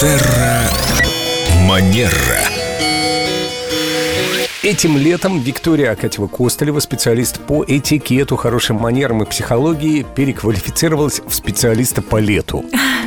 Терра Манера. Этим летом Виктория Акатьева-Костолева, специалист по этикету, хорошим манерам и психологии, переквалифицировалась в специалиста по лету.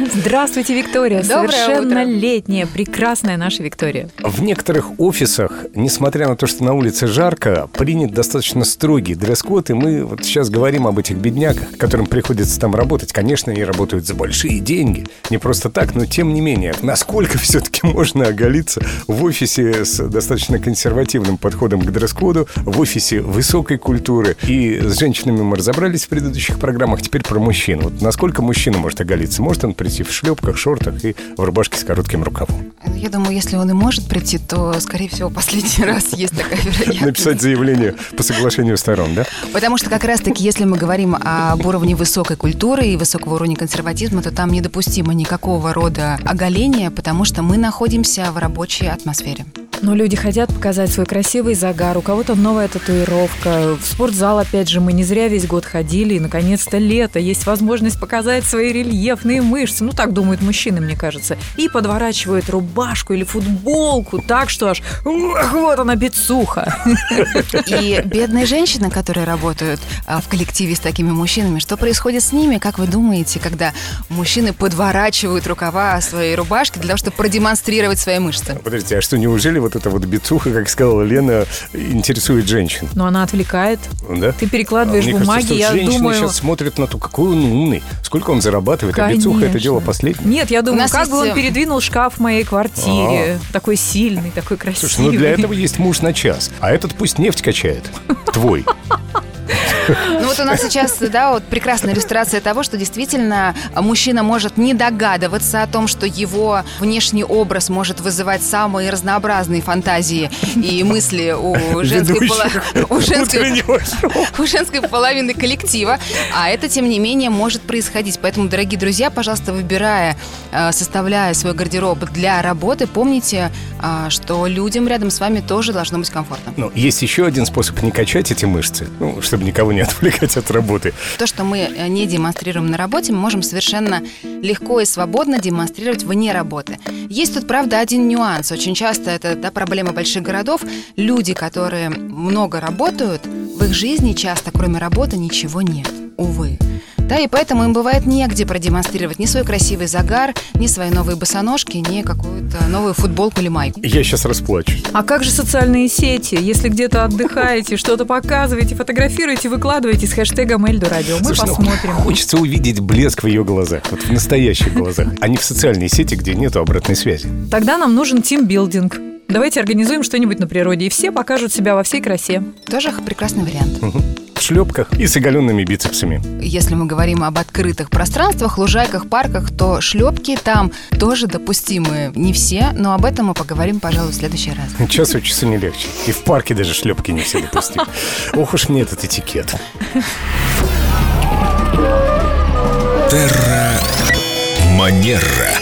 Здравствуйте, Виктория. Доброе Совершеннолетняя, прекрасная наша Виктория. В некоторых офисах, несмотря на то, что на улице жарко, принят достаточно строгий дресс-код, и мы вот сейчас говорим об этих бедняках, которым приходится там работать. Конечно, они работают за большие деньги, не просто так, но тем не менее, насколько все-таки можно оголиться в офисе с достаточно консервативным подходом к дресс-коду, в офисе высокой культуры. И с женщинами мы разобрались в предыдущих программах, теперь про мужчин. Вот насколько мужчина может оголиться? Может он прийти в шлепках, шортах и в рубашке с коротким рукавом? Я думаю, если он и может прийти, то, скорее всего, последний раз есть такая вероятность. Написать заявление по соглашению сторон, да? Потому что как раз-таки, если мы говорим об уровне высокой культуры и высокого уровня консерватизма, то там недопустимо никакого рода оголения, потому что мы находимся в рабочей атмосфере. Но люди хотят показать свой красивый загар, у кого-то новая татуировка. В спортзал, опять же, мы не зря весь год ходили, и, наконец-то, лето. Есть возможность показать свои рельефные мышцы. Ну, так думают мужчины, мне кажется. И подворачивают рубашку или футболку так, что аж ух, вот она, бицуха. И бедные женщины, которые работают а, в коллективе с такими мужчинами, что происходит с ними, как вы думаете, когда мужчины подворачивают рукава своей рубашки для того, чтобы продемонстрировать свои мышцы? Подождите, а что, неужели вот эта вот бицуха, как сказала Лена, интересует женщин? Но она отвлекает. Да? Ты перекладываешь А Мне бумаги, кажется, что я женщины думаю... сейчас смотрят на то, какой он умный, сколько он зарабатывает, а бицуха это Конечно. дело последнее. Нет, я думаю, как бы есть, он э, передвинул шкаф в моей квартире. Такой сильный, такой красивый. Слушай, ну для этого есть муж на час, а этот пусть нефть качает. Твой. Ну вот у нас сейчас, да, вот прекрасная иллюстрация того, что действительно мужчина может не догадываться о том, что его внешний образ может вызывать самые разнообразные фантазии и мысли у женской, пола- у женской, у женской половины коллектива, а это, тем не менее, может происходить. Поэтому, дорогие друзья, пожалуйста, выбирая, э, составляя свой гардероб для работы, помните, а, что людям рядом с вами тоже должно быть комфортно. Ну, есть еще один способ не качать эти мышцы, ну, чтобы никого не отвлекать от работы. То, что мы э, не демонстрируем на работе, мы можем совершенно легко и свободно демонстрировать вне работы. Есть тут, правда, один нюанс. Очень часто это да, проблема больших городов. Люди, которые много работают, в их жизни часто, кроме работы, ничего нет. Увы. Да, и поэтому им бывает негде продемонстрировать ни свой красивый загар, ни свои новые босоножки, ни какую-то новую футболку или майку. Я сейчас расплачусь. А как же социальные сети? Если где-то отдыхаете, что-то показываете, фотографируете, выкладываете с хэштегом Эльду Радио. Мы Слушай, ну, посмотрим. хочется увидеть блеск в ее глазах, вот в настоящих глазах, а не в социальной сети, где нету обратной связи. Тогда нам нужен тимбилдинг. Давайте организуем что-нибудь на природе, и все покажут себя во всей красе. Тоже прекрасный вариант. В шлепках и с оголенными бицепсами. Если мы говорим об открытых пространствах, лужайках, парках, то шлепки там тоже допустимы. Не все, но об этом мы поговорим, пожалуй, в следующий раз. Час от часу не легче. И в парке даже шлепки не все допустимы. Ох уж мне этот этикет. Терра Манера.